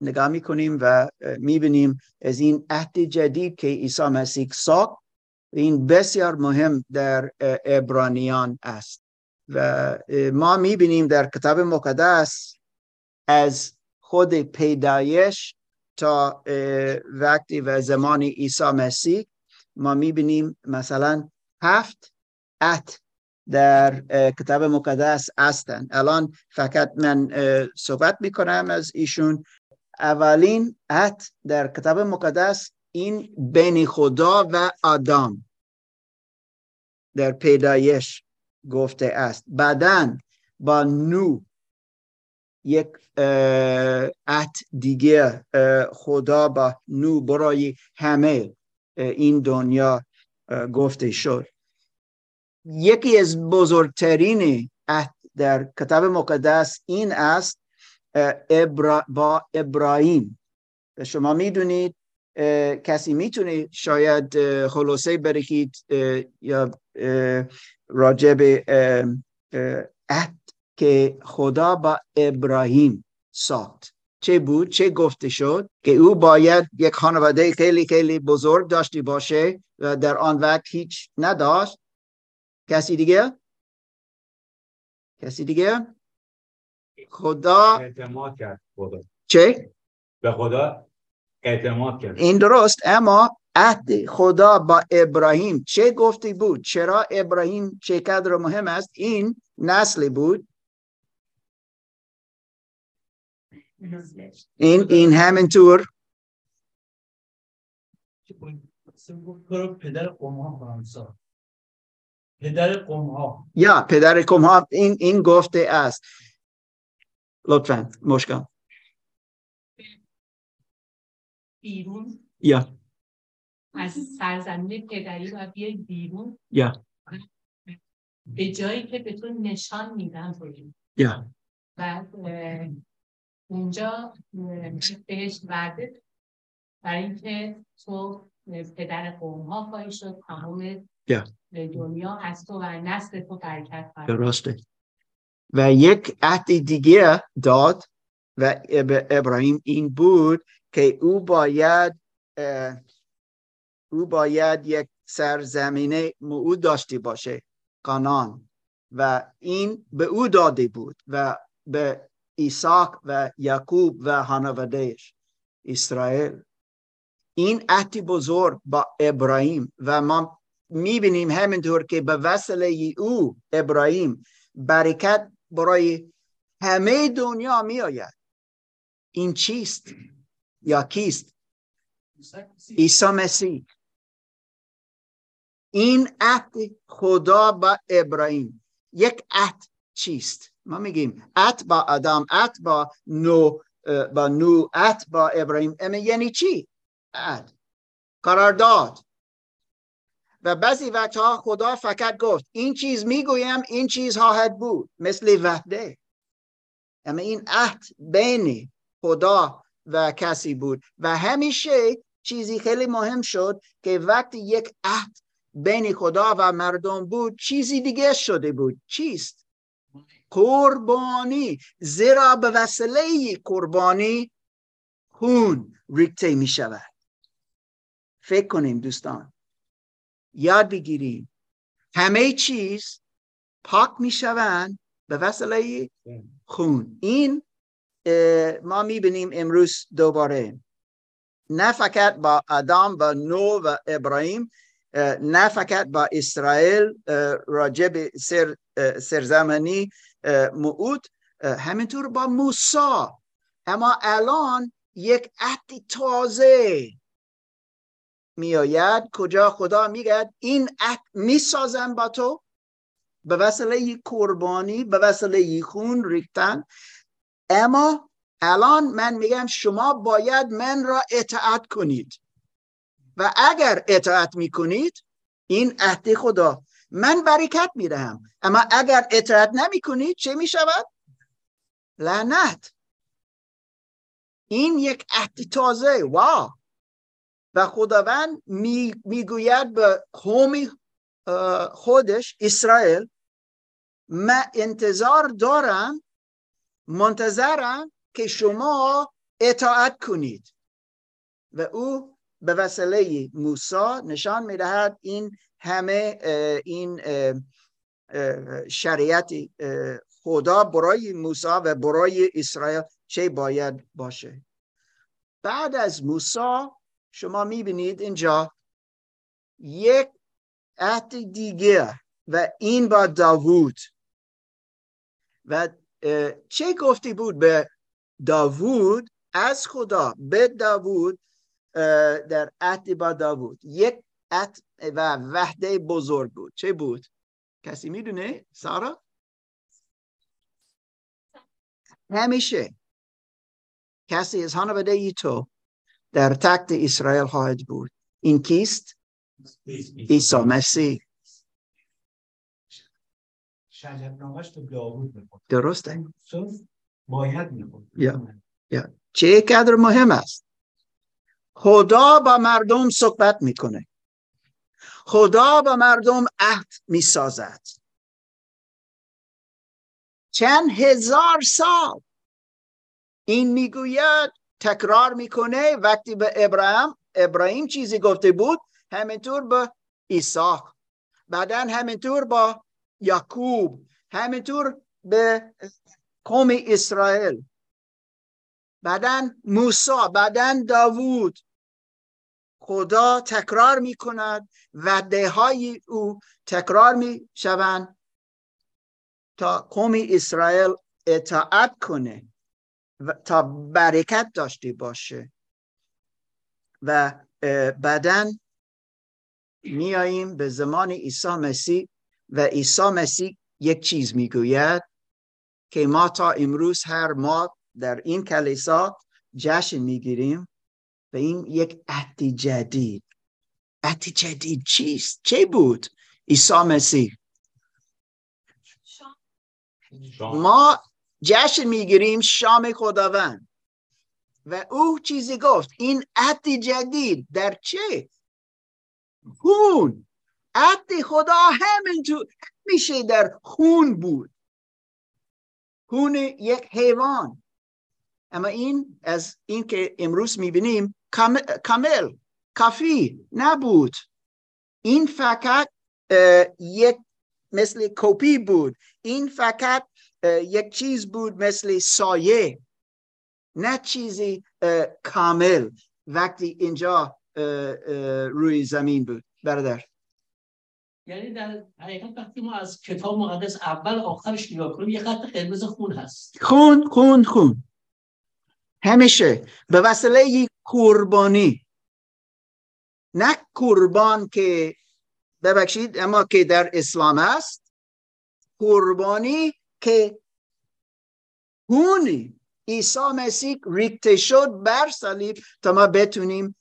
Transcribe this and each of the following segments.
نگاه می‌کنیم و می‌بینیم از این عهد جدید که عیسی مسیح ساخت این بسیار مهم در ابرانیان است. و ما می‌بینیم در کتاب مقدس از خود پیدایش تا وقتی و زمان عیسی مسیح ما می‌بینیم مثلا هفت عهد در کتاب مقدس هستند. الان فقط من صحبت می‌کنم از ایشون. اولین عهد در کتاب مقدس این بین خدا و آدم. در پیدایش گفته است. بعدا با نو یک عهد دیگه خدا با نو برای همه این دنیا گفته شد. یکی از بزرگترین عهد در کتاب مقدس این است ابرا با ابراهیم. شما می‌دونید کسی می‌تونه شاید خلاصه برکید یا راجب عهد که خدا با ابراهیم ساخت. چه بود؟ چه گفته شد؟ که او باید یک خانواده خیلی خیلی بزرگ داشتی باشه و در آن وقت هیچ نداشت. کسی دیگه؟ کسی دیگه؟ خدا اعتماد کرد خدا. چه؟ به خدا اعتماد کرد. این درست اما عهد خدا با ابراهیم چه گفته بود؟ چرا ابراهیم چه قدر مهم است؟ این نسل بود. این این همینطور. پدر قوم ها پدر قوم ها یا پدر قوم ها این این گفته است. لطفا مشکل. بیرون. یا. از سرزمین پدری و بیای بیرون. یا. به جایی که به تو نشان میدن یا. بعد اونجا بهش ورده برای اینکه تو پدر قوم ها خواهی شد تمام دنیا از تو و نسل تو برکت درسته. و یک عهد دیگه داد و ابراهیم این بود که او باید او باید یک سرزمینه موعود داشته باشه کانان و این به او داده بود و به ایساق و یعقوب و خانوادهش اسرائیل. این عهد بزرگ با ابراهیم و ما می‌بینیم همینطور که به وسیله او ابراهیم برکت برای همه دنیا میآید. این چیست؟ یا کیست؟ عیسی مسیح. این عهد خدا با ابراهیم. یک عهد چیست؟ ما میگیم عهد با آدم عهد با نو با نو عهد با ابراهیم. اما یعنی چی؟ عهد. قرارداد. و بعضی وقتها خدا فقط گفت این چیز می‌گویم این چیز خواهد بود. مثل وحده. اما این عهد بین خدا و کسی بود. و همیشه چیزی خیلی مهم شد که وقتی یک عهد بین خدا و مردم بود چیزی دیگه شده بود. چیست؟ قربانی. زیرا به وسیله قربانی خون ریکته می شود فکر کنیم دوستان یاد بگیریم. همه چیز پاک می شوند به وسیله خون. این ما می‌بینیم امروز دوباره. نه فقط با آدم و نو و ابراهیم نه فقط با اسرائیل راجب سر سرزمینی موعود همینطور با موسی. اما الان یک عهد تازه. میآید کجا خدا میگه این عهد می‌سازم با تو. به وسیله قربانی به وسیله خون ریختن. اما الان من میگم شما باید من را اطاعت کنید. و اگر اطاعت می‌کنید این عهد خدا. من برکت می‌دهم. اما اگر اطاعت نمی‌کنید چه می‌شود؟ لعنت. این یک عهد تازه. واو! و خداوند می‌گوید به قوم خودش اسرائیل من انتظار دارم منتظرم که شما اطاعت کنید. و او به وسیله موسی نشان می‌دهد این همه این شریعت خدا برای موسی و برای اسرائیل چه باید باشه. بعد از موسی شما می‌بینید اینجا یک عهد دیگه و این با داوود. و چه گفتی بود به داوود؟ از خدا به داوود در عهد با داوود. یک عهد و وحده بزرگ بود. چه بود؟ کسی می‌دونه؟ سارا؟ همیشه. کسی از خانواده ای تو. در تخت اسرائیل خواهد بود. این کیست؟ عیسی مسیح. شجرنامهش تو داوود می‌خوند درسته؟ باید می‌خوند یا یا. چه قدر مهم است؟ خدا با مردم صحبت می‌کنه. خدا با مردم عهد می‌سازد. چند هزار سال. این می‌گوید تکرار می‌کنه. وقتی به ابراهیم ابراهیم چیزی گفته بود؟ همینطور به عیسی. بعدا همینطور با یعقوب. همینطور به قوم اسرائیل. بعدا موسی. بعدا داوود. خدا تکرار می کند وعده های او تکرار می شوند تا قوم اسرائیل اطاعت کنه. و تا برکت داشته باشه. و بعدا میاییم به زمان عیسی مسیح و عیسی مسیح یک چیز می‌گوید که ما تا امروز هر ما در این کلیسا جشن می‌گیریم و این یک عهد جدید. عهد جدید چیست؟ چه بود عیسی مسیح؟ ما جشن می‌گیریم شام خداوند. و او چیزی گفت این عهد جدید در چه؟ خون. عهد خدا همینطور میشه در خون بود. خون یک حیوان. اما این از این که امروز می‌بینیم کامل کافی نبود. این فقط یک مثل کپی بود. این فقط یک چیز بود مثل سایه نه چیزی کامل. وقتی اینجا روی زمین بود. برادر. یعنی در حقیقت وقتی ما از کتاب مقدس اول آخرش نگاه کنیم یه خط قرمز خون هست. خون خون خون. همیشه. به وسیله قربانی. نه قربان که ببخشید اما که در اسلام است قربانی که خونی عیسی مسیح ریخته شد بر صلیب تا ما بتونیم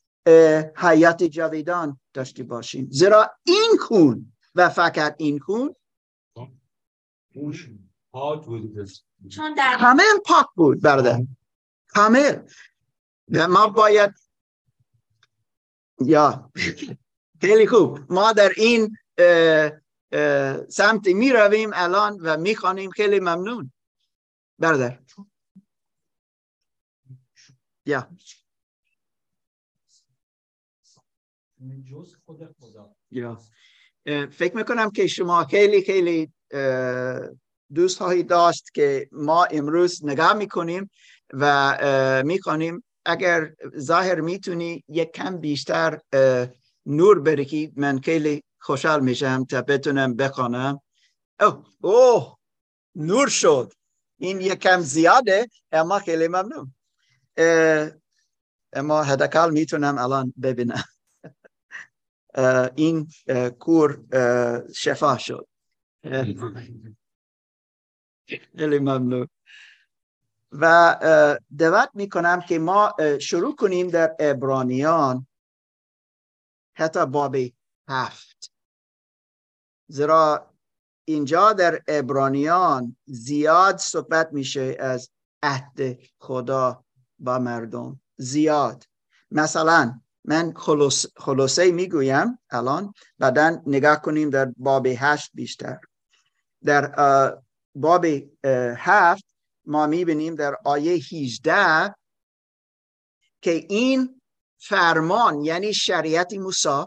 حیات جاویدان داشته باشیم. زیرا این خون و فقط این خون چون در کامل پاک بود برادر. کامل و ما باید یا. خیلی خوب. ما در این سمت می رویم الان و می خانیم خیلی ممنون. برادر. یا. یا. فکر می‌کنم که شما خیلی خیلی دوست هایی داشت که ما امروز نگاه می‌کنیم و می‌کنیم اگر ظاهر می‌تونی یک کم بیشتر نور برکی من خیلی خوشحال میشم تا بتونم بخوانم. اوه اوه نور شد. این یک کم زیاده اما خیلی ممنون. اما هدکال می‌تونم الان ببینم. این کور شفا شد. خیلی ممنون. و دعوت می‌کنم که ما شروع کنیم در ابرانیان حتی باب هفت. زیرا اینجا در ابرانیان زیاد صحبت میشه از عهد خدا با مردم. زیاد. مثلا من خلوص، خلوصه می‌گویم الان بعدا نگاه کنیم در باب هشت بیشتر. در باب هفت ما می‌بینیم در آیه 18 که این فرمان یعنی شریعت موسی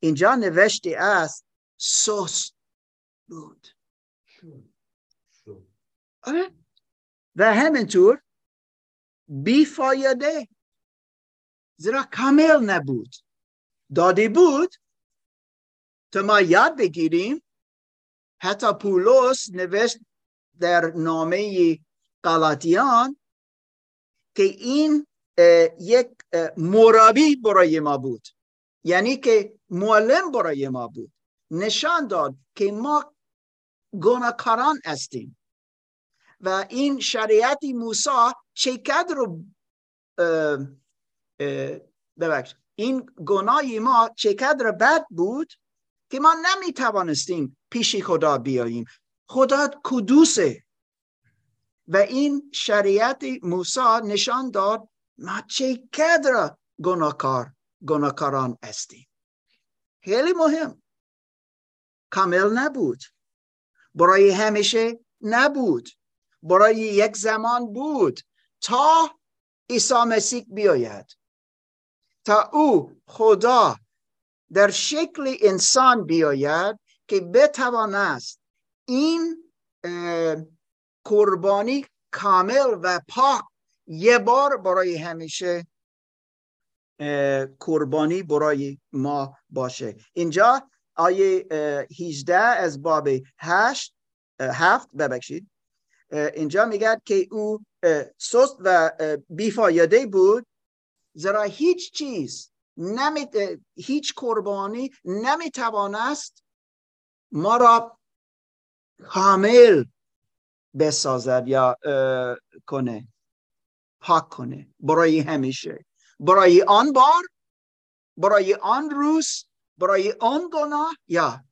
اینجا نوشته است سوس بود. آره. و همینطور بیفایده زیرا کامل نبود. داده بود. تا ما یاد بگیریم حتی پولس نوشت در نامه قلاتیان که این یک مرابی برای ما بود. یعنی که معلم برای ما بود. نشان داد که ما گناهکاران هستیم. و این شریعت موسی چه رو ببخش این گناهی ما چقدر بد بود که ما نمی توانستیم پیش خدا بیاییم. خدا کدوسه و این شریعت موسی نشان داد ما چقدر گناهکار گناهکاران هستیم. خیلی مهم. کامل نبود. برای همیشه نبود. برای یک زمان بود تا عیسی مسیح بیاید. تا او خدا در شکل انسان بیاید که بتوانست این قربانی کامل و پاک یه بار برای همیشه قربانی برای ما باشه. اینجا آیه 18 از باب 8 هفت ببخشید. اینجا میگه که او سست و بیفایده بود زیرا هیچ چیز نمی... هیچ قربانی نمی‌توانست ما را کامل بسازد یا کنه پاک کنه. برای همیشه. برای آن بار برای آن روز برای آن گناه یا.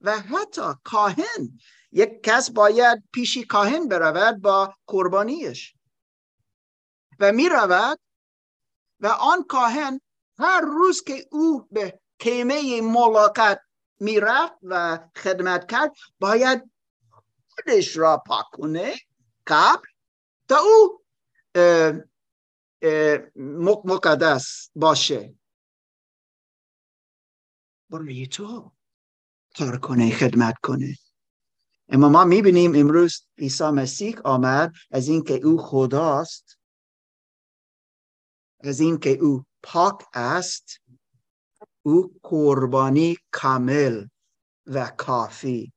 و حتی کاهن یک کس باید پیشی کاهن برود با قربانیش. و می رود و آن کاهن هر روز که او به کیمه ملاقات می‌رفت و خدمت کرد باید خودش را پاک کنه قبل تا او مقدس باشه. برای تو کار کنه خدمت کنه. اما ما می‌بینیم امروز عیسی مسیح آمد از اینکه او خداست از اینکه او پاک است او قربانی کامل و کافی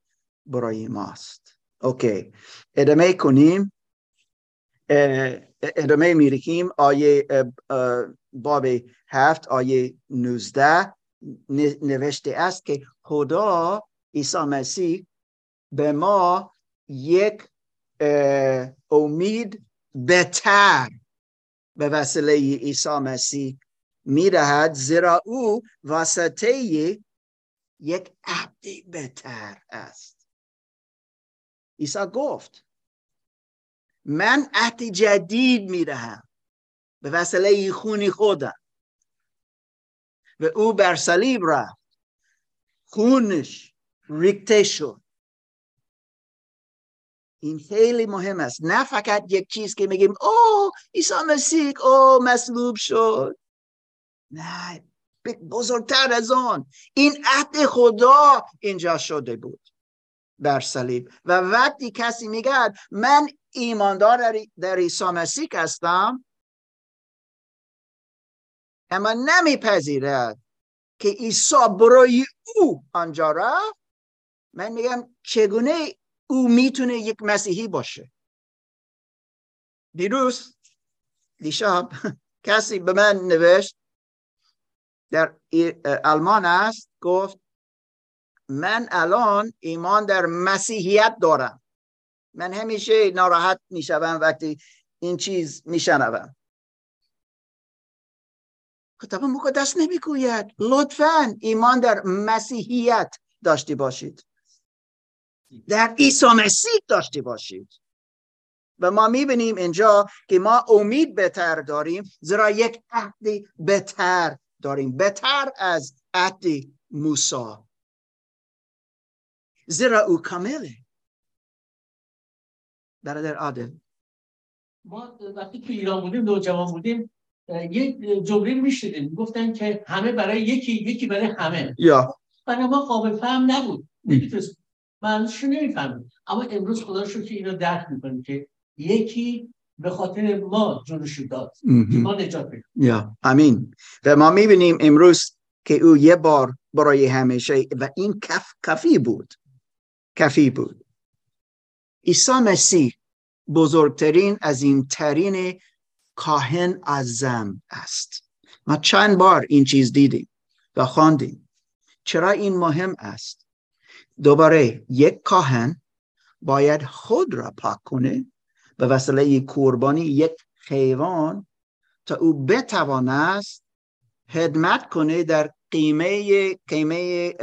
برای ماست. اوکی. ادامه کنیم. ادامه میرکیم آیه باب هفت آیه نوزده نوشته است که خدا عیسی مسیح به ما یک امید بهتر به وسیله عیسی مسیح می‌دهد زیرا او واسطه یک عبدی بهتر است. عیسی گفت من عهد جدید می‌دهم. به وسیله خونی خودم. و او بر صلیب رفت. خونش ریکته شد. این خیلی مهم است. نه فقط یک چیز که میگیم او عیسی مسیح او مصلوب شد. نه بزرگتر از آن. این عهد خدا اینجا شده بود. در صلیب. و وقتی کسی میگه من ایماندار در عیسی مسیح هستم اما نمیپذیرد که عیسی برای او آنجا رفت. من میگم چگونه او می‌تونه یک مسیحی باشه؟ دیروز دیشب کسی به من نوشت در آلمان است گفت من الان ایمان در مسیحیت دارم. من همیشه ناراحت می‌شوم وقتی این چیز میشنوم. کتاب مقدس نمی‌گوید. لطفا ایمان در مسیحیت داشته باشید. در عیسی مسیح داشته باشید. و ما می‌بینیم اینجا که ما امید بهتر داریم زیرا یک عهد بهتر داریم. بهتر از عهد موسی. زیرا او کامله. برادر عادل. ما وقتی تو ایران بودیم نوجوان بودیم یک جمله می‌شدیم گفتن که همه برای یکی یکی برای همه. یا. برای ما قابل فهم نبود. نمی‌تونست. معنیش نمی‌فهمیم اما امروز خدا شو که اینو درک می‌کنیم که یکی به خاطر ما جونشو داد که ما نجات بدیم یا. امین و ما می‌بینیم امروز که او یه بار برای همیشه و این کف کفی بود. کفی بود. عیسی مسیح بزرگترین از این ترین کاهن اعظم است. ما چند بار این چیز دیدیم و خواندیم. چرا این مهم است؟ دوباره یک کاهن باید خود را پاک کنه به وسیله قربانی یک حیوان تا او بتواند خدمت کنه در قیمه قیمه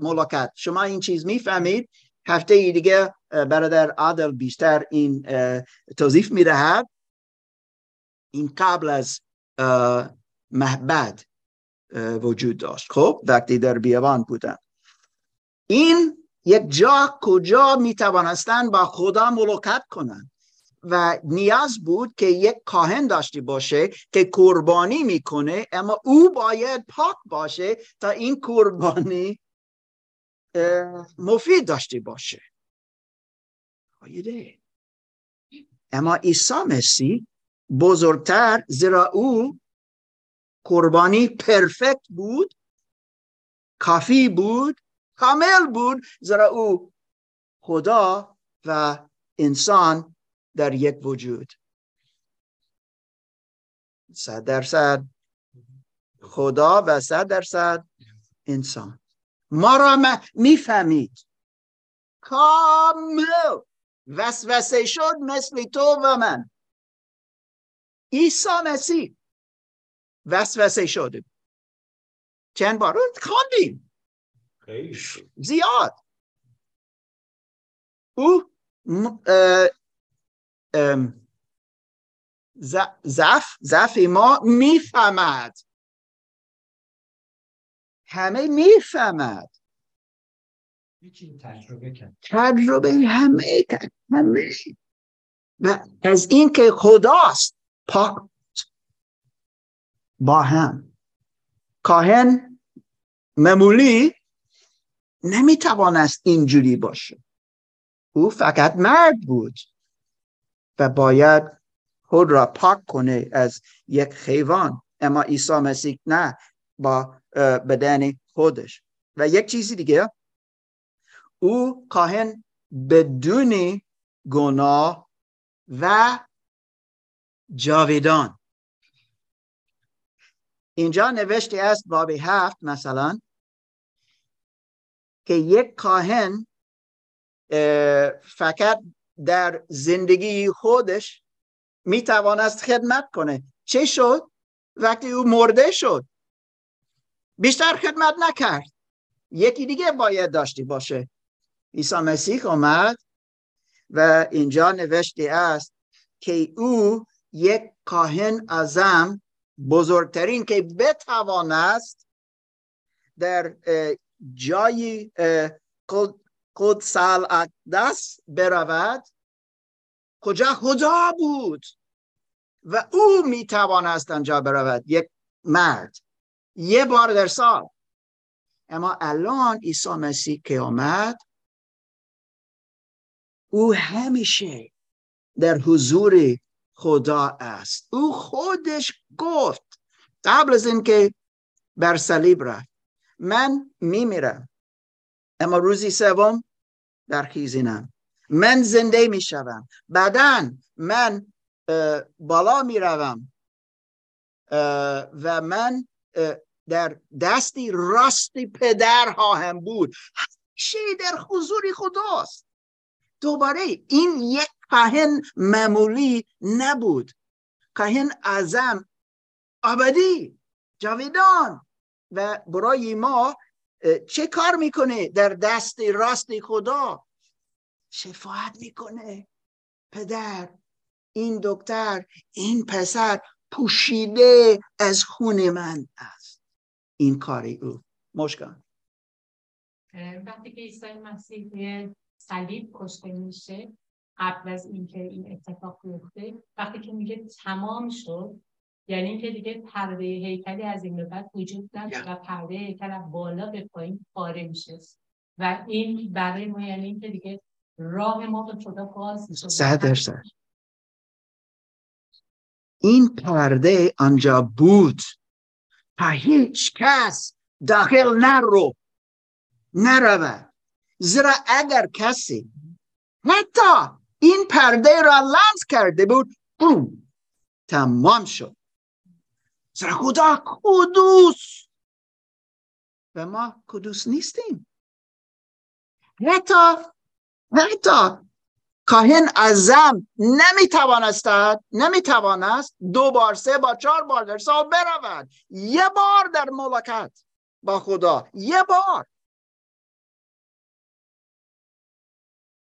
ملاقات. شما این چیز می‌فهمید؟ هفته دیگه برادر عادل بیشتر این توضیح می‌دهد. این قبل از محبد وجود داشت. خب وقتی در بیابان بودن این یک جا کجا می توانستن با خدا ملاقات کنند. و نیاز بود که یک کاهن داشته باشه که قربانی می‌کنه اما او باید پاک باشه تا این قربانی مفید داشته باشه. اما عیسی مسیح بزرگتر زیرا او قربانی پرفکت بود کافی بود کامل بود زیرا او خدا و انسان در یک وجود. صد درصد خدا و صد درصد انسان. ما را می‌فهمید. کامل. وسوسه شد مثل تو و من. عیسی مسیح. وسوسه شده چند بار؟ خواندیم. زیاد. او زف زف ما می‌فهمد. همه می‌فهمد. تجربه همه همه. و از این که خداست پاک با هم. کاهن معمولی نمی‌توانست اینجوری باشه. او فقط مرد بود و باید خود را پاک کنه از یک حیوان. اما عیسی مسیح نه با بدن خودش. و یک چیزی دیگه او کاهن بدون گناه و جاویدان. اینجا نوشته است باب هفت مثلا که یک کاهن فقط در زندگی خودش می توانست خدمت کنه. چه شد؟ وقتی او مرده شد. بیشتر خدمت نکرد. یکی دیگه باید داشتی باشه. عیسی مسیح آمد و اینجا نوشته است که او یک کاهن ازم بزرگترین که بتوانست در جای قدس اقدس برود کجا؟ خدا بود؟ و او می‌توانست آنجا برود. یک مرد. یه بار در سال. اما الان عیسی مسیح که آمد او همیشه در حضور خدا است. او خودش گفت قبل از اینکه بر صلیب رفت من میمیرم اما روزی سوم برخیزینم من زنده می‌شوم. بعدا من بالا می‌روم و من در دستی راستی پدر خواهم بود. همیشه در حضور خداست. دوباره این یک کاهن معمولی نبود. کاهن اعظم ابدی جاویدان. و برای ما چه کار می‌کنه؟ در دست راست خدا شفاعت می‌کنه. پدر این دکتر این پسر پوشیده از خون من است. این کاری او. مشکل وقتی که عیسی مسیح صلیب کشته میشه قبل از اینکه این اتفاق بیفته. وقتی که میگه تمام شد یعنی اینکه دیگه پرده هیکلی از این به بعد وجود نداره و پرده هیکل از بالا به پایین پاره میشه. و این برای ما یعنی اینکه دیگه راه ما به خدا باز میشه. صد درصد. این پرده آنجا بود. تا هیچ کس داخل نرو نرود. زیرا اگر کسی حتی این پرده را لمس کرده بود بوم تمام شد. زیرا خدا کدوس؟ و ما کدوس نیستیم. حتی حتی کاهن ازم نمی‌توانست نمی‌توانست دو بار سه بار چهار بار در سال برود یه بار در ملاقات با خدا یه بار.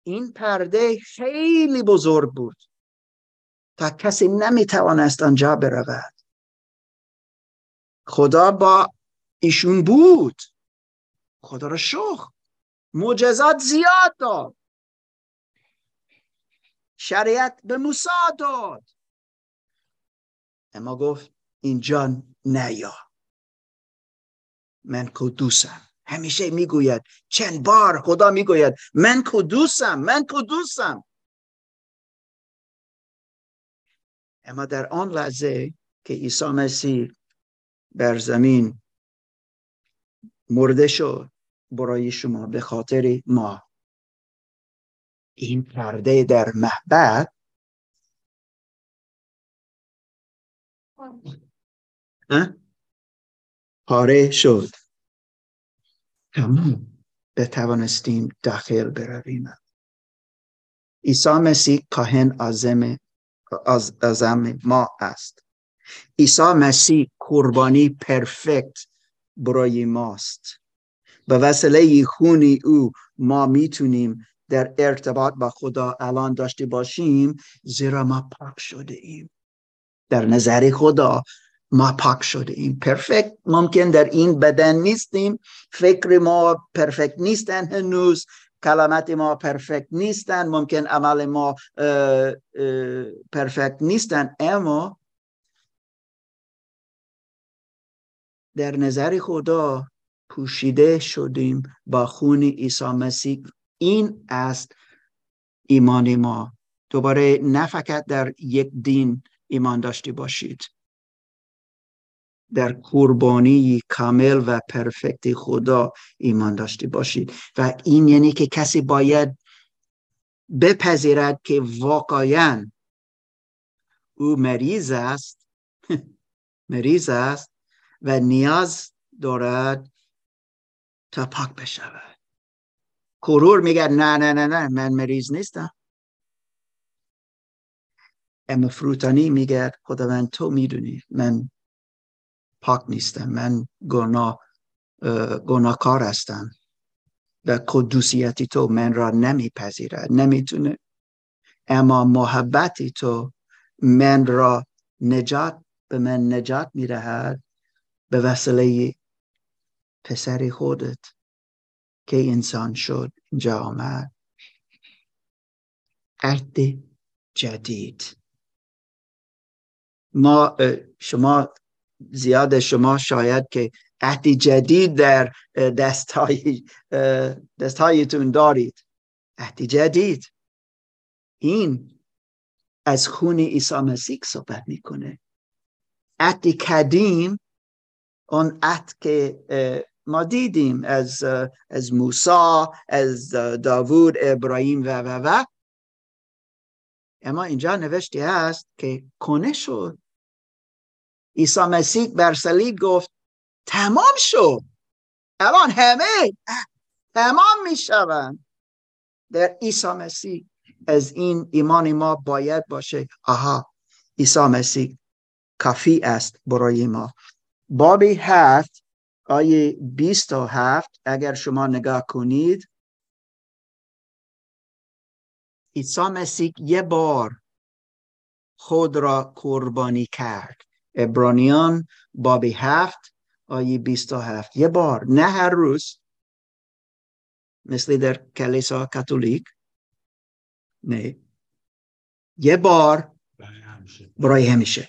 این پرده خیلی بزرگ بود تا کسی نمی‌توانست آنجا برود. خدا با ایشون بود. خدا را شخ معجزات زیاد داد. شریعت به موسی داد. اما گفت اینجا نیا. من کدوسم؟ همیشه می‌گوید چند بار خدا می‌گوید من کدوسم من کدوسم اما در آن لحظه که عیسی مسیح بر زمین مرده شد برای شما به خاطر ما. این پرده در محبت پاره شد. تمام. بتوانستیم داخل برویم. عیسی مسیح کاهن آزم ازم ما است. عیسی مسیح قربانی پرفکت برای ماست. به وسیله خونی او ما می‌تونیم در ارتباط با خدا الان داشته باشیم زیرا ما پاک شده ایم. در نظر خدا ما پاک شده ایم پرفکت ممکن در این بدن نیستیم. فکر ما پرفکت نیستن هنوز. کلمات ما پرفکت نیستن. ممکن عمل ما پرفکت نیستن. اما در نظر خدا پوشیده شدیم با خون عیسی مسیح. این است ایمان ما. دوباره نه فقط در یک دین ایمان داشته باشید. در قربانی کامل و پرفکت خدا ایمان داشته باشید. و این یعنی که کسی باید بپذیرد که واقعا او مریض است مریض است و نیاز دارد تا پاک بشود. کرور میگه نه نه نه نه من مریض نیستم. اما فروتانی میگه خداوند تو می‌دونی من پاک نیستم من گناه گناهکار هستم. و قدوسیتی تو من را نمیپذیرد نمی‌تونه. اما محبتی تو من را نجات به من نجات می‌دهد به وسیله پسر خودت که انسان شد اینجا آمد. عهد جدید. ما شما زیاد شما شاید که عهد جدید در دستهای دستهایتون دارید. عهد جدید. این از خون عیسی مسیح صحبت می‌کنه. عهد قدیم اون عهد که ما دیدیم از از موسی از داوود ابراهیم و و و. اما اینجا نوشته است که کنه شد عیسی مسیح بر صلیب گفت تمام شد الان همه تمام می شوند در عیسی مسیح از این ایمان ما باید باشه. آها عیسی مسیح کافی است برای ما. بابی هفت آیه بیست و هفت اگر شما نگاه کنید. عیسی مسیح یه بار خود را قربانی کرد. ابرانیان بابی هفت آیه بیست و هفت. یه بار نه هر روز مثل در کلیسا کاتولیک نه. یه بار برای همیشه.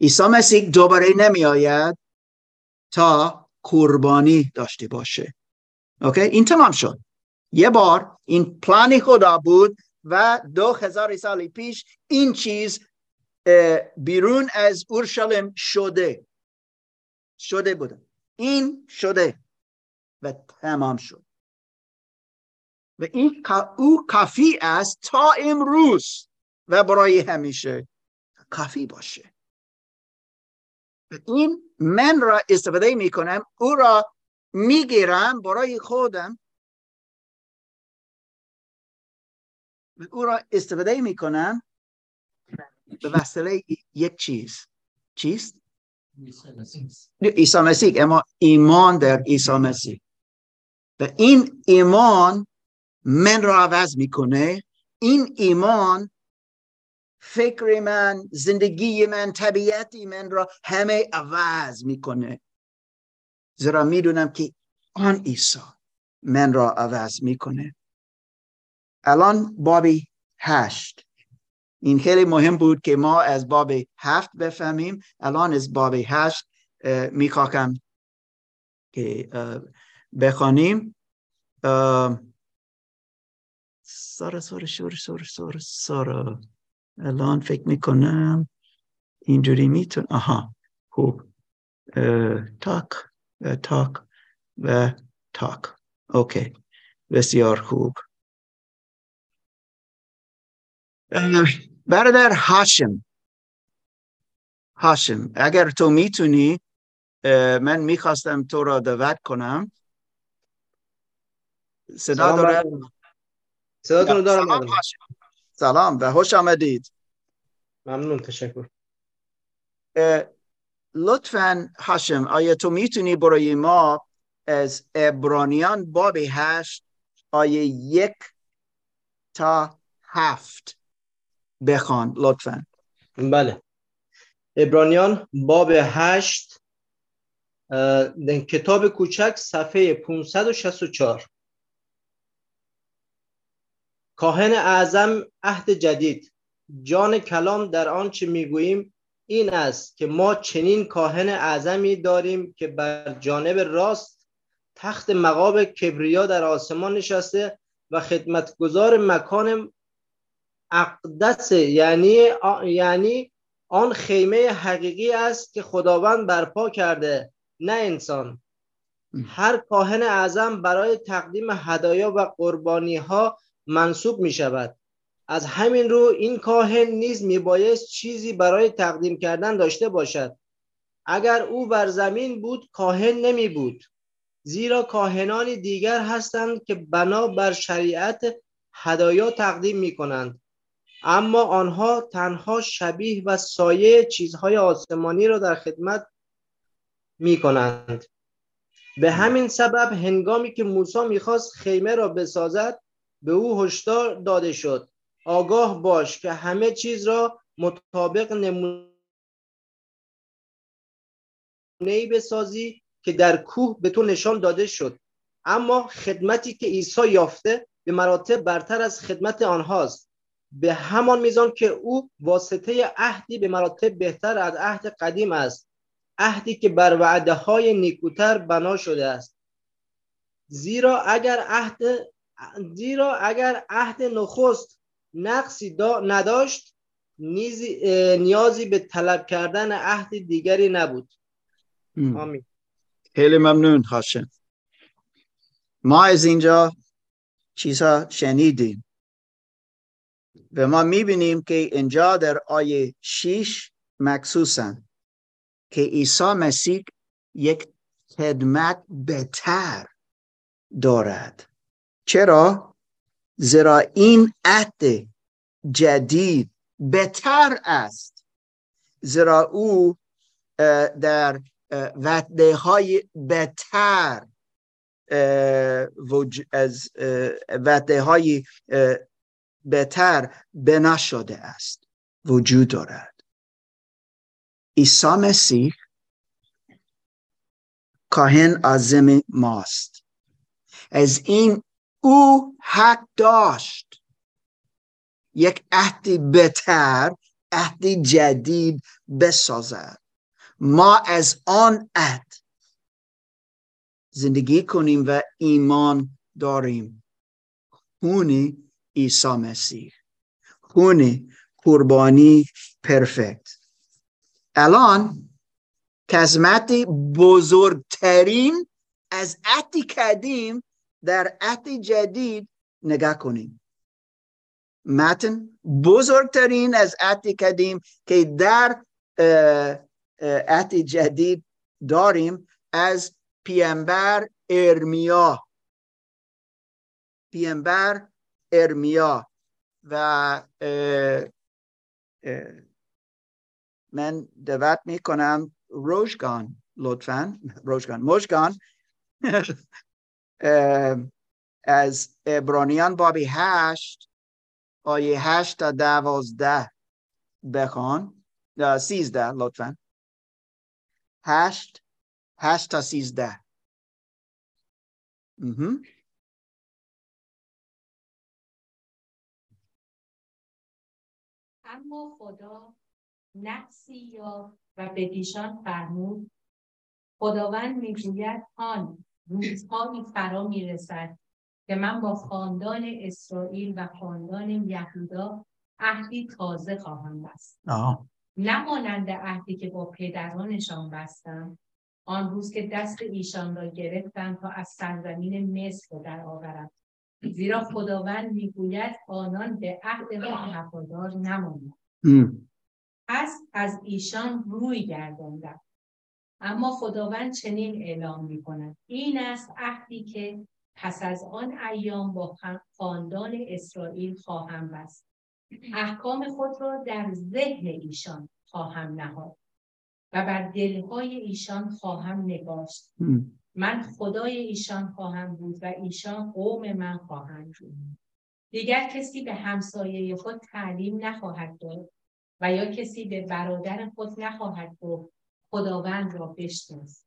عیسی مسیح دوباره نمی آید تا قربانی داشته باشه. اوکی؟ این تمام شد. یه بار این پلان خدا بود و دو هزار سال پیش این چیز بیرون از اورشلیم شده. شده بوده. این شده و تمام شد. و این او کافی است تا امروز و برای همیشه کافی باشه. این من را استفاده می کنم او را می‌گیرم برای خودم. او را استفاده می کنم به وسیله یک چیز. چیست؟ عیسی مسیح. اما ایمان در عیسی مسیح. و این ایمان من را عوض می‌کنه. این ایمان فکر من زندگی من طبیعتی من را همه عوض می‌کنه. زیرا می‌دونم که آن عیسی من را عوض می‌کنه. الان بابی هشت. این خیلی مهم بود که ما از باب هفت بفهمیم. الان از باب هشت می‌خواهم که بخوانیم. سارا سارا سارا سارا سارا سارا. الان فکر می‌کنم اینجوری میتون آها. خوب. تاک تاک و تاک اوکی بسیار خوب. برادر هاشم. هاشم اگر تو می‌تونی من می‌خواستم تو را دعوت کنم. صدا دارد صداتون دارم سلام هاشم. سلام و خوش آمدید. ممنون تشکر. لطفا هاشم آیا تو می‌تونی برای ما از ابرانیان باب هشت آیه یک تا هفت بخوان لطفا. بله. ابرانیان باب هشت کتاب کوچک صفحه 564 کاهن اعظم عهد جدید. جان کلام در آنچه می‌گوییم این است که ما چنین کاهن اعظمی داریم که بر جانب راست تخت مقاب کبریا در آسمان نشسته و خدمتگزار مکان اقدس یعنی یعنی آن خیمه حقیقی است که خداوند برپا کرده نه انسان. هر کاهن اعظم برای تقدیم هدایا و قربانی ها منصوب می شود از همین رو این کاهن نیز میبایست چیزی برای تقدیم کردن داشته باشد. اگر او بر زمین بود کاهن نمی بود. زیرا کاهنانی دیگر هستند که بنا بر شریعت هدایا تقدیم می کنند اما آنها تنها شبیه و سایه چیزهای آسمانی را در خدمت می کنند به همین سبب هنگامی که موسی می‌خواست خیمه را بسازد به او هشدار داده شد. آگاه باش که همه چیز را مطابق نمونه بسازی که در کوه به تو نشان داده شد. اما خدمتی که عیسی یافته به مراتب برتر از خدمت آنهاست. به همان میزان که او واسطه عهدی به مراتب بهتر از عهد قدیم است عهدی که بر وعده های نیکوتر بنا شده است. زیرا اگر عهد زیرا اگر عهد نخست نقصی نداشت نیازی به طلب کردن عهد دیگری نبود. آمین. خیلی ممنون هاشم ما از اینجا چیزها شنیدیم. و ما می‌بینیم که اینجا در آیه شیش مکسوسن که عیسی مسیح یک خدمت بهتر دارد چرا؟ زیرا این عهد جدید بهتر است زیرا او در وعده های بهتر از وعده های بهتر بنا شده است. وجود دارد. عیسی مسیح کاهن عظم ماست. از این او حق داشت. یک عهد بهتر عهد جدید بسازد. ما از آن عهد زندگی کنیم و ایمان داریم. خون عیسی مسیح. خون قربانی پرفکت. الان کزمت بزرگترین از عهد قدیم در عهد جدید نگاه کنیم. متن بزرگترین از عهد قدیم که در عهد جدید داریم از پیامبر ارمیا. پیامبر ارمیا و من دعوت می‌کنم روشگان لطفا. روشگان مشگان از ابرانیان بابی هشت آیه هشت تا دوازده. بخوان سیزده لطفا. هشت. هشت تا سیزده. اما خدا نفسی یا و به دیشان فرمود خداوند می‌گوید آن روزهایی فرا می‌رسد که من با خاندان اسرائیل و خاندان یهودا عهدی تازه خواهم بست. نه مانند عهدی که با پدرانشان بستم آن روز که دست ایشان را گرفتم تا از سرزمین مصر در آورم. زیرا خداوند می‌گوید آنان به عهد ما وفادار نمانند پس از ایشان روی گرداندم. اما خداوند چنین اعلام می کند این است عهدی که پس از آن ایام با خاندان اسرائیل خواهم بست. احکام خود را در ذهن ایشان خواهم نهاد و بر دلهای ایشان خواهم نگاشت. من خدای ایشان خواهم بود و ایشان قوم من خواهند بود. دیگر کسی به همسایه خود تعلیم نخواهد داد و یا کسی به برادر خود نخواهد گفت خداوند را بشناس.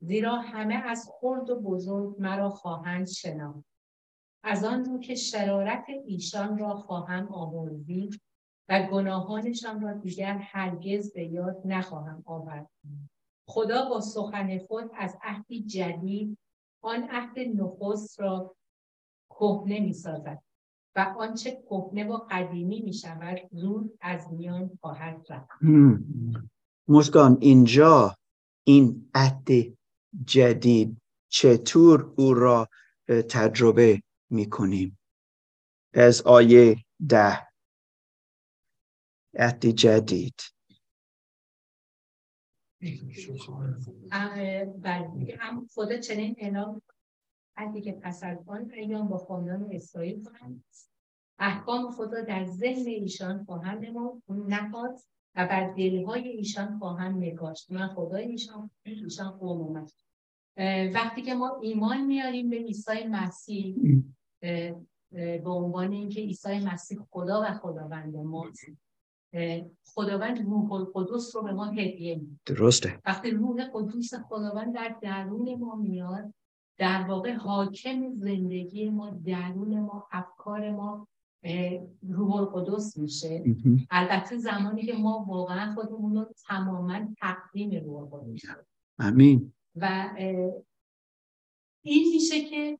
زیرا همه از خرد و بزرگ مرا خواهند شناخت. از آن رو که شرارت ایشان را خواهم آمرزید و گناهانشان را دیگر هرگز به یاد نخواهم آورد. خدا با سخن خود از عهدی جدید آن عهد نخست را کهنه می سازد و آنچه کهنه و قدیمی می شود زود از میان خواهد رفت. مشکان اینجا این عهد جدید چطور او را تجربه می کنیم از آیه ده. عهد جدید. بله. هم خدا چنین اعلام عهدی که پس از آن ایام با خاندان اسرائیل خواهند احکام خدا در ذهن ایشان خواهم نهاد و بر دلهای ایشان خواهم نگاشت. من خدای ایشان ایشان قوم وقتی که ما ایمان میاریم به عیسی مسیح به عنوان اینکه عیسی مسیح خدا و خداوند ماست. خداوند روح القدس رو به ما هدیه میده. درسته. وقتی روح قدوس خداوند در درون ما میاد در واقع حاکم زندگی ما درون ما افکار ما روح القدس میشه. البته زمانی که ما واقعا خودمون رو تماما تقدیم روح القدس امین و این میشه که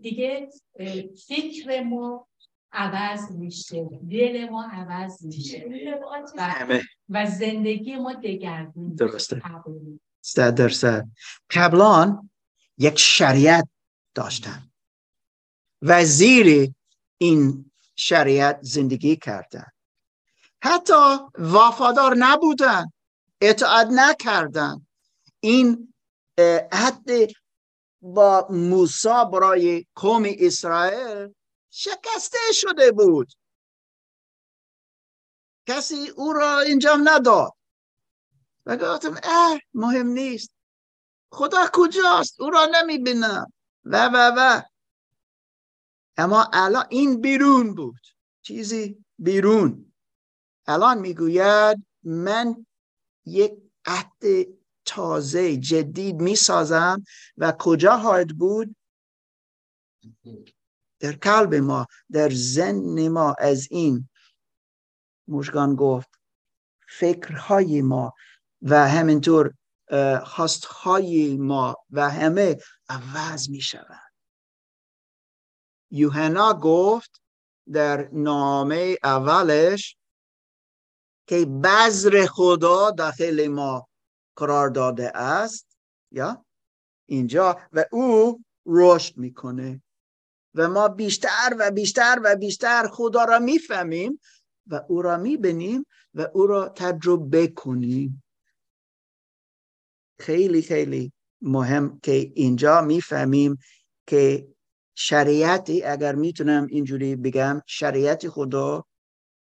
دیگه فکر ما عوض میشه. دل ما عوض میشه. و, و زندگی ما دگرگون درسته. صد درصد قبلان یک شریعت داشتن. و زیر این شریعت زندگی کردن. حتی وفادار نبودن. اطاعت نکردن. این حد با موسی برای قوم اسرائیل شکسته شده بود. کسی او را انجام نداد. و گفتم اه مهم نیست. خدا کجاست؟ او را نمی‌بینم. و و و. اما الان این بیرون بود. چیزی بیرون. الان می‌گوید من یک عهد تازه جدید می‌سازم. و کجا خواهد بود؟ در قلب ما در زن ما از این مشگان گفت فکرهای ما و همینطور خواستهای ما و همه عوض می شود. یوحنا گفت در نامه اولش که بذر خدا داخل ما قرار داده است. یا اینجا. و او رشد می‌کنه. و ما بیشتر و بیشتر و بیشتر خدا را می‌فهمیم و او را می‌بینیم و او را تجربه کنیم. خیلی خیلی مهم که اینجا می‌فهمیم که شریعتی اگر می‌تونم اینجوری بگم شریعت خدا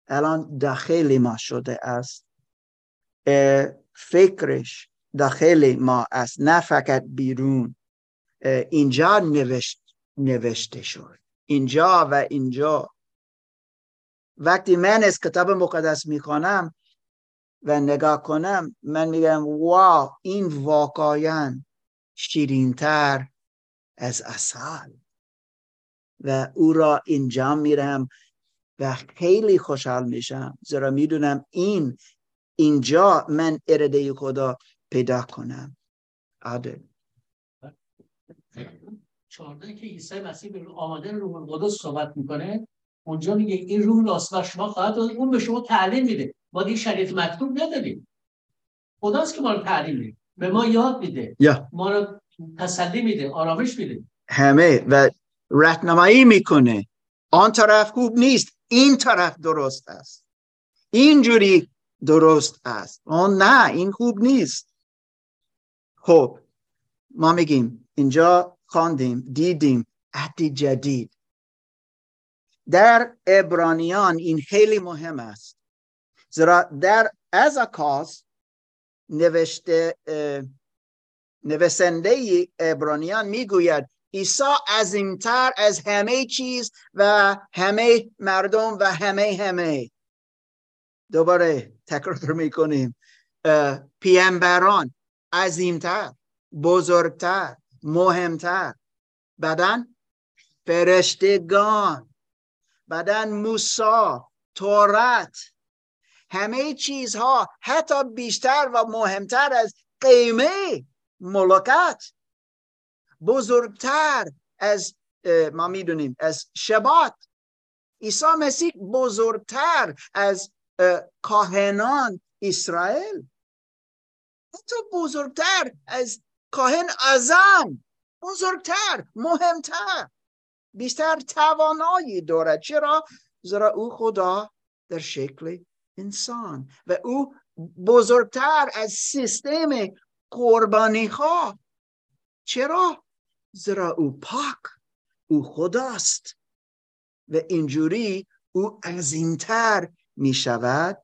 الان داخل ما شده است. فکرش داخل ما است نه فقط بیرون. اینجا نوشت نوشته شد. اینجا و اینجا. وقتی من از کتاب مقدس می‌خوانم و نگاه کنم من میگم واو این واقعا شیرینتر از اصل و او را اینجا میرم و خیلی خوشحال میشم زیرا می‌دونم این اینجا من اراده خدا پیدا کنم. عادل چارده که عیسی مسیح به آمده روح القدس صحبت می‌کنه اونجا میگه این روح لاس و شما خواهد اون به شما تعلیم میده. ما دیگه شریعت مکتوب نداریم. خداست که ما رو تعلیم میده. به ما یاد میده. ما رو تسلی میده آرامش میده. همه و رهنمایی می‌کنه. آن طرف خوب نیست این طرف درست است. اینجوری درست است. آن نه این خوب نیست. خب ما میگیم اینجا خواندیم دیدیم. عهد جدید. در ابرانیان این خیلی مهم است. زیرا در از اکاس نوشته نویسنده ابرانیان می‌گوید عیسی عظیمتر از همه چیز و همه مردم و همه همه. دوباره تکرار می‌کنیم. پیامبران عظیمتر بزرگتر. مهمتر. بدن فرشتگان. بدن موسا تورات. همه چیزها حتی بیشتر و مهمتر از قیمه ملکت بزرگتر از ما می‌دونیم از شبات عیسی مسیح بزرگتر از کاهنان اسرائیل. حتی بزرگتر از کاهن ازم بزرگتر مهمتر. بیشتر توانایی دارد. چرا؟ زیرا او خدا در شکل انسان و او بزرگتر از سیستم قربانی خواه چرا؟ زیرا او پاک او خداست و اینجوری او عظیمتر می شود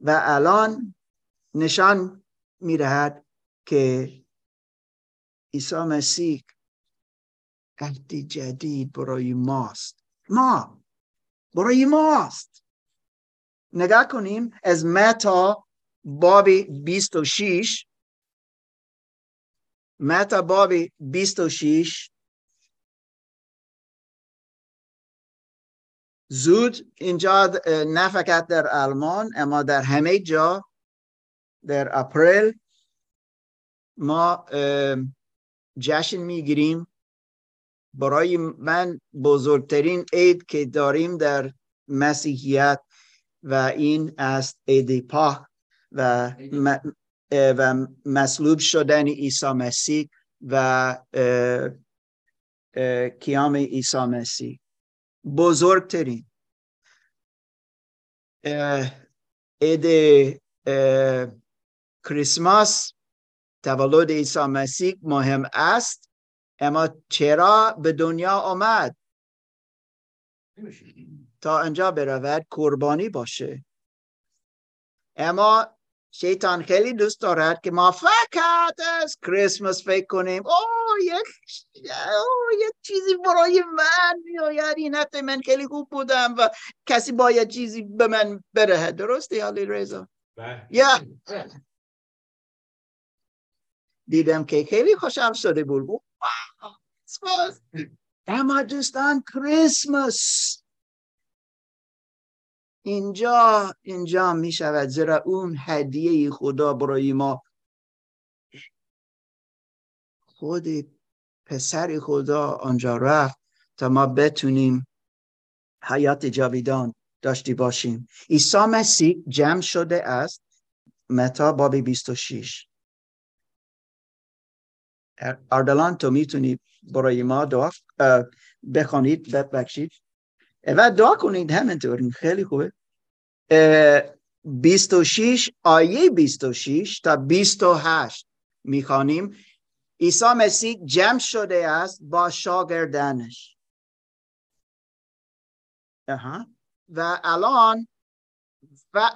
و الان نشان می رهد که عیسی مسیح عهد جدید برای ماست. ما برای ماست. نگاه کنیم از متا باب 26 متا باب 26 زود اینجا نه فقط در آلمان اما در همه جا در اپریل. ما جشن می‌گیریم. برای من بزرگترین عید که داریم در مسیحیت و این است عید پاک و و مصلوب شدن عیسی مسیح و کیام عیسی مسیح. بزرگترین. عید کریسماس تولد عیسی مسیح مهم است اما چرا به دنیا آمد؟ تا انجا برود قربانی باشه. اما شیطان خیلی دوست دارد که ما فقط از کریسمس فکر کنیم. او یک یک چیزی برای من میآید این هفته من خیلی خوب بودم و کسی باید چیزی به من بره درسته علی رضا بله. یا دیدم که خیلی خوشم شده بود. اما دوستان کریسمس. اینجا اینجا می شود زیرا اون هدیه خدا برای ما. خود پسر خدا آنجا رفت تا ما بتونیم حیات جاویدان داشتی باشیم. عیسی مسیح جمع شده است. متا باب 26 اردلان تو می‌تونی برای ما دعا بخونید ببخشید. و دعا کنید همینطور خیلی خوبه. 26 آیه 26 تا 28 می‌خوانیم. عیسی مسیح جمع شده است با شاگردانش. و الان و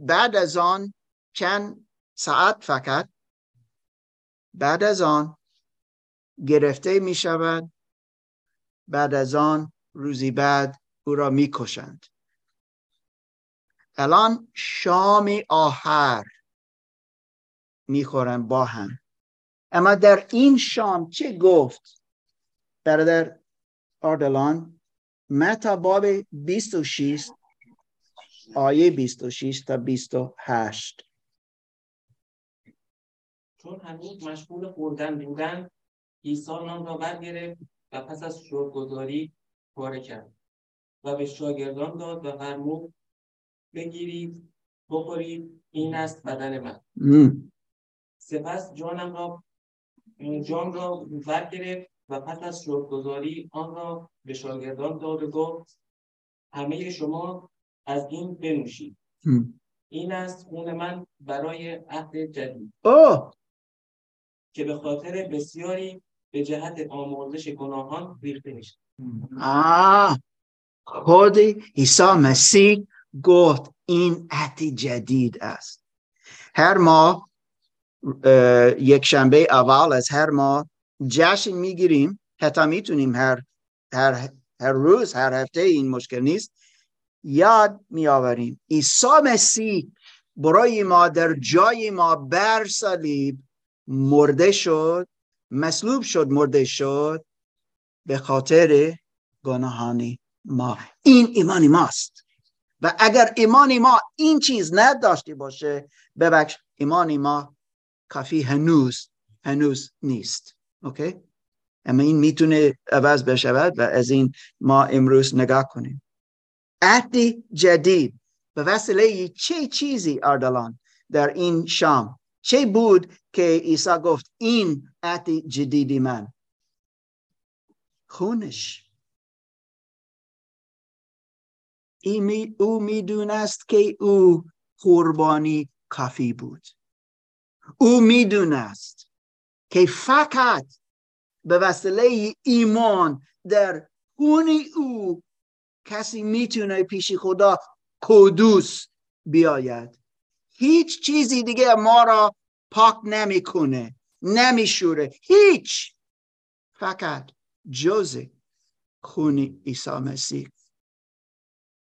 بعد از آن چند ساعت فقط؟ بعد از آن گرفته می شود. بعد از آن روزی بعد او را می کشند. الان شام آخر می‌خورن با هم. اما در این شام چه گفت؟ برادر آردلان متا باب 26 آیه 26 تا 28 چون هنوز مشغول خوردن بودن عیسی نام را برگرفت و پس از شکرگزاری پاره کرد و به شاگردان داد و فرمود بگیرید بخورید. این است بدن من. سپس جانم را جان را برگرفت و پس از شکرگزاری آن را به شاگردان داد و گفت همه شما از این بنوشید. این است خون من برای عهد جدید. اوه. که به خاطر بسیاری به جهت آمرزش گناهان ریخته میشه. آه خود عیسی مسیح گفت این عهد جدید است. هر ماه یک شنبه اول از هر ماه جشن می‌گیریم حتی می‌تونیم هر هر هر روز هر هفته این مشکل نیست یاد میآوریم. عیسی مسیح برای ما در جای ما بر صلیب مرده شد مصلوب شد مرده شد به خاطر گناهانی ما. این ایمانی ماست. و اگر ایمانی ما این چیز نداشته باشه ببخش ایمانی ما کافی هنوز هنوز نیست. اوکی؟ اما این می‌تونه عوض بشود و از این ما امروز نگاه کنیم. عهد جدید. به وسیله چه چیزی اردلان در این شام چه بود که عیسی گفت این عهد جدیدی من؟ خونش. او می‌دونست که او قربانی کافی بود. او می‌دونست که فقط به وسیله ایمان در خون او کسی می‌تونه پیش خدا کدوس بیاید. هیچ چیزی دیگه ما را پاک نمی‌کنه نمیشوره. هیچ. فقط جز خون عیسی مسیح.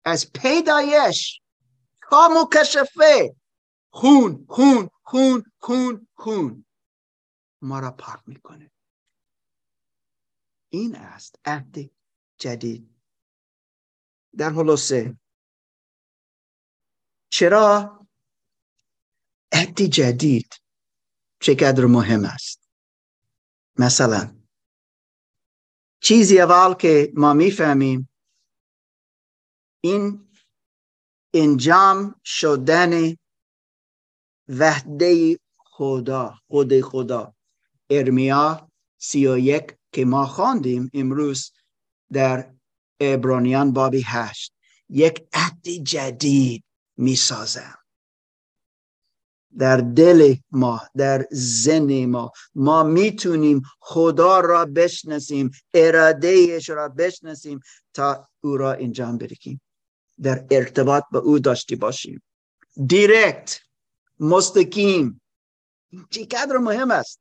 از پیدایش تا مکشفه خون خون خون خون خون ما را پاک می‌کنه. این است عهد جدید. در حلوسه چرا عهد جدید چقدر مهم است. مثلا چیزی اول که ما می‌فهمیم این انجام شدن وحده خدا خود خدا. ارمیا سی و یک که ما خواندیم امروز در ابرانیان بابی هشت یک عهد جدید می سازم در دل ما در زن ما. ما می‌تونیم خدا را بشناسیم ارادهش را بشناسیم تا او را انجام بدهیم در ارتباط به او داشتی باشیم. دیرکت مستقیم. چقدر مهم است؟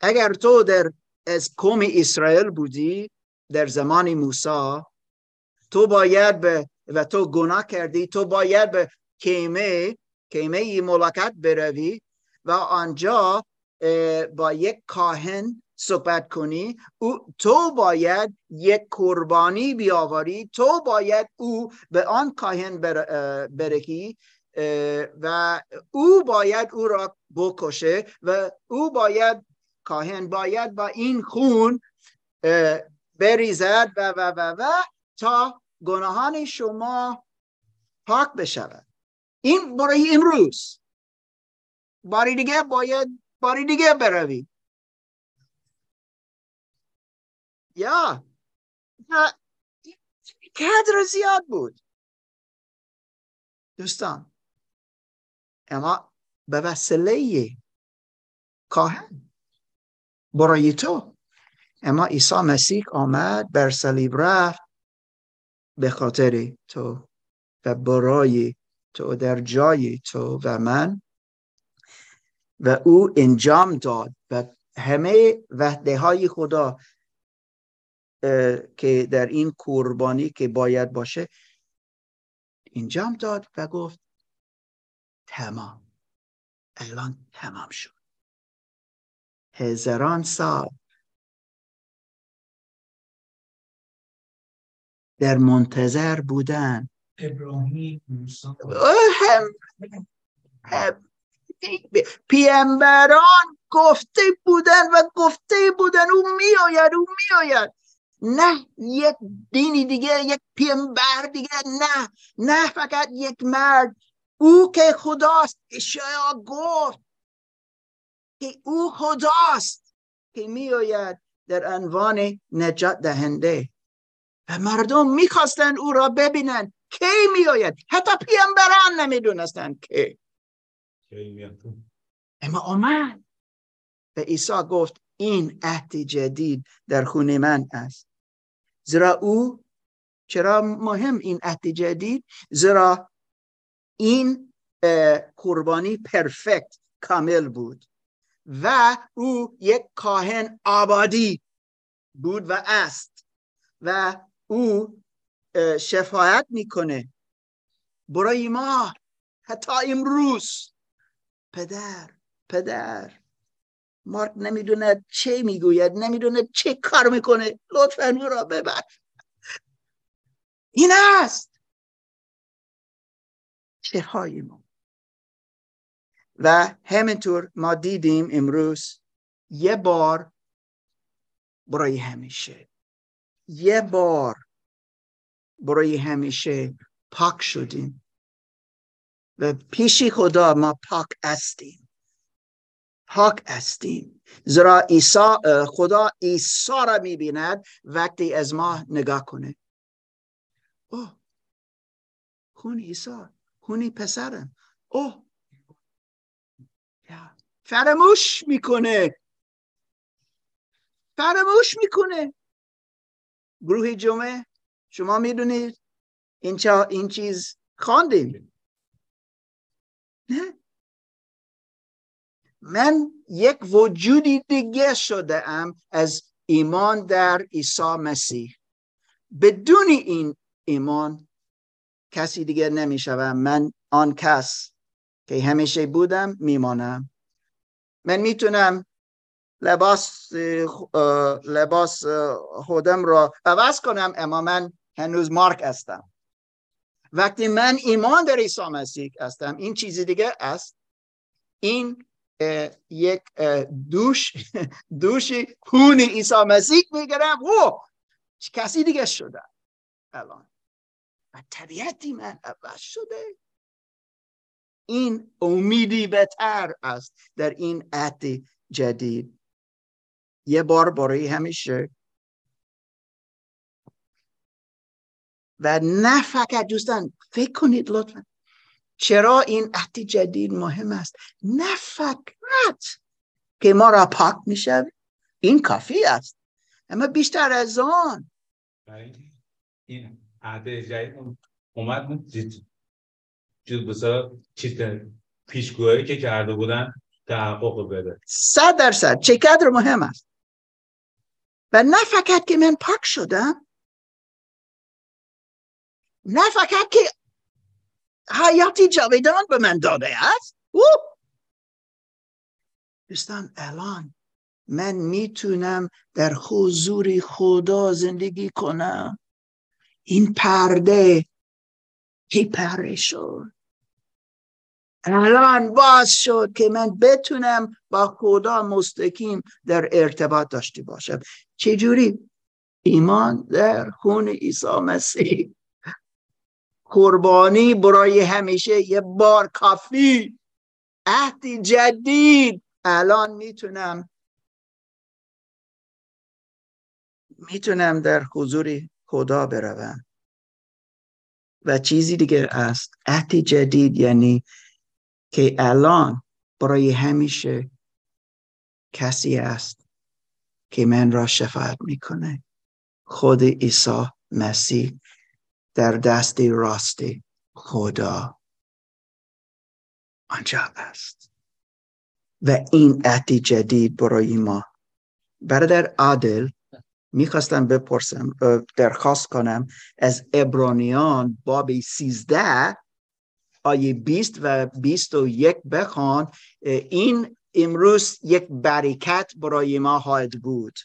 اگر تو در از قوم اسرائیل بودی در زمان موسی تو باید به و تو گناه کردی تو باید به کیمه کیمه ملاقات بروی و آنجا با یک کاهن صحبت کنی. او تو باید یک قربانی بیاوری. تو باید او به آن کاهن برکی و او باید او را بکشه و او باید کاهن باید با این خون بریزد و و و و تا گناهان شما پاک بشود. این برای امروز. باری دیگه باید باری دیگه بروی یا. کدر زیاد بود. دوستان. اما به وسیله کاهن. برای تو. اما عیسی مسیح آمد بر صلیب رفت. به خاطر تو. و برای تو در جای تو و من. و او انجام داد و همه وحده های خدا که در این قربانی که باید باشه انجام داد و گفت تمام. الان تمام شد. هزاران سال در منتظر بودن. ابراهیم هم, پیامبران گفته بودن و گفته بودن او میآید او میآید. نه یک دینی دیگه یک پیامبر دیگه نه نه فقط یک مرد. او که خداست اشعیا گفت که او خداست که میآید در عنوان نجات دهنده. و مردم می‌خواستن او را ببینن. کی میآید؟ حتی پیامبران نمی‌دونستند که اما آمد. و عیسی گفت این عهد جدید در خونه من است. زیرا او چرا مهم این عهد جدید؟ زیرا این قربانی پرفکت کامل بود و او یک کاهن آبادی بود و است و او شفاعت می‌کنه. برای ما حتی امروز. پدر پدر. مارک نمی‌دونه چه می‌گوید نمی‌دونه چه کار می‌کنه. لطفا او را ببر این است. چه ما. و همینطور ما دیدیم امروز یه بار برای همیشه. یه بار. برای همیشه پاک شدیم. و پیشی خدا ما پاک هستیم. پاک هستیم. زیرا ایسا خدا عیسی را می‌بیند وقتی از ما نگاه کنه. اوه خون عیسی خونی پسرم. اوه. فراموش می‌کنه. فراموش می‌کنه. گروه جمعه شما می‌دونید این, این چیز خواندیم. نه. من یک وجودی دیگه شده ام از ایمان در عیسی مسیح. بدون این ایمان کسی دیگه نمی‌شوم من آن کس که همیشه بودم میمانم. من می‌تونم لباس لباس خودم را عوض کنم اما من هنوز مارک هستم. وقتی من ایمان در عیسی مسیح هستم این چیزی دیگه است. این یک دوش دوش خون عیسی مسیح میگرم او کسی دیگه شده. الان. و طبیعتی من عوض شده. این امیدی بهتر است در این عهد جدید. یه بار برای همیشه و نه فقط دوستان فکر کنید لطفا. چرا این عهد جدید مهم است؟ نه فقط که ما را پاک میشه این کافی است. اما بیشتر از آن. این عهد جدید اومد. چیز بسا چیز پیشگوهایی که کرده بودن تحقق بده. صد درصد. چقدر مهم است؟ و نه فقط که من پاک شدم نه فقط که حیاتی جاویدان به من داده است. دوستان الان من می‌تونم در حضور خدا زندگی کنم. این پرده کی پره شد؟ الان باز شد که من بتونم با خدا مستقیم در ارتباط داشته باشم. چجوری؟ ایمان در خون عیسی مسیح. قربانی برای همیشه یه بار کافی. عهد جدید. الان می‌تونم می‌تونم در حضور خدا بروم. و چیزی دیگه است عهد جدید یعنی که الان برای همیشه کسی است که من را شفاعت می‌کنه. خود عیسی مسیح. در دست راست خدا آنجا است. و این عهد جدید برای ما. برادر عادل می‌خواستم بپرسم درخواست کنم از ابرانیان باب سیزده آیه 20 و 21 بخوان این امروز یک برکت برای ما خواهد بود.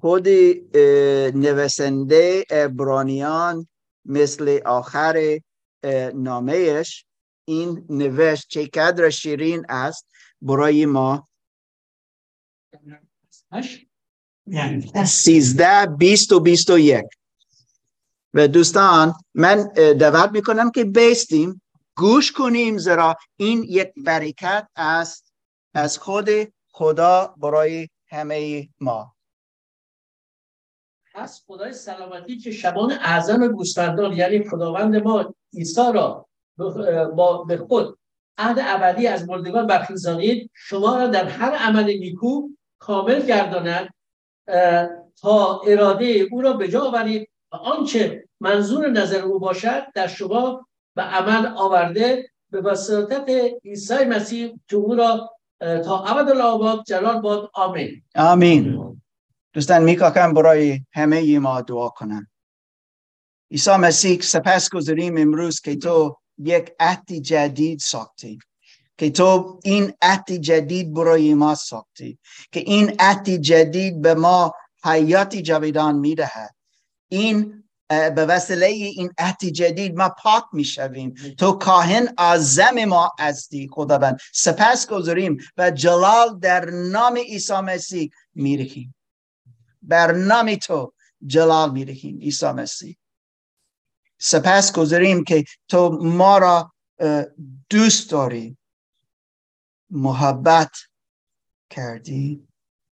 خود نویسنده ابرانیان مثل آخر نامهش این نوشت چه قدر شیرین است برای ما. سیزده بیست و بیست و یک. و دوستان من دعوت می‌کنم که بیستیم. گوش کنیم زرا این یک برکت است از خود خدا برای همه ما. پس خدای سلامتی که شبان اعظم گوسفندان یعنی خداوند ما عیسی را با به خود عهد ابدی از مردگان برخیزانید شما را در هر عمل نیکو کامل گرداند تا اراده او را به جا آورید و آنچه منظور نظر او باشد در شما به عمل آورده به وساطت عیسی مسیح که او را تا ابد الآباد جلال باد آمین. آمین. دوستان میکاکم برای همه ما دعا کنم عیسی مسیح سپس گذاریم امروز که تو یک عهد جدید ساختی. که تو این عهد جدید برای ما ساختی. که این عهد جدید به ما حیات جاویدان می‌دهد. این به وسیله این عهد جدید ما پاک می‌شویم. تو کاهن اعظم ما هستی خداوند. سپس گذاریم و جلال در نام عیسی مسیح میرهیم. بر نام تو جلال میرهیم عیسی مسیح. سپس گذاریم که تو ما را دوست داری. محبت کردی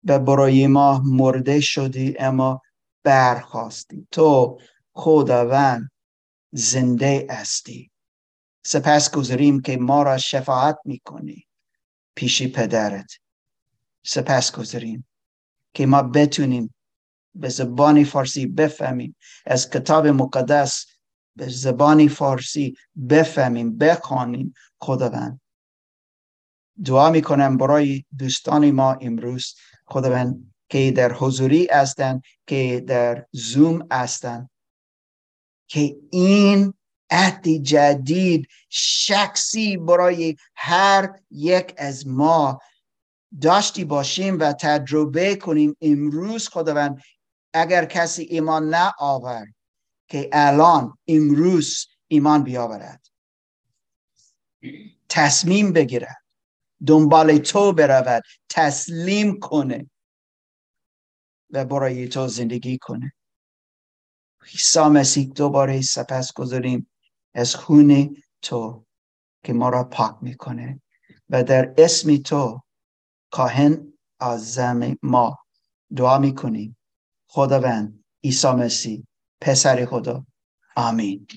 و برای ما مرده شدی اما برخواستی. تو خداوند زنده استی سپس گذاریم که ما را شفاعت می‌کنی. پیشی پدرت. سپس گذاریم که ما بتونیم به زبانی فارسی بفهمیم. از کتاب مقدس به زبانی فارسی بفهمیم بخوانیم. خداوند. دعا می‌کنم برای دوستان ما امروز. خداوند که در حضوری هستند که در زوم هستند که این عهد جدید شخصی برای هر یک از ما داشتی باشیم و تجربه کنیم. امروز خداوند اگر کسی ایمان نه آورد که الان امروز ایمان بیاورد تصمیم بگیرد دنبال تو برود تسلیم کنه و برای تو زندگی کنه. عیسی مسیح دوباره سپس گذاریم از خون تو که ما را پاک می‌کنه و در اسم تو کاهن از ما دعا می‌کنیم. خداوند عیسی مسیح پسر خدا. آمین.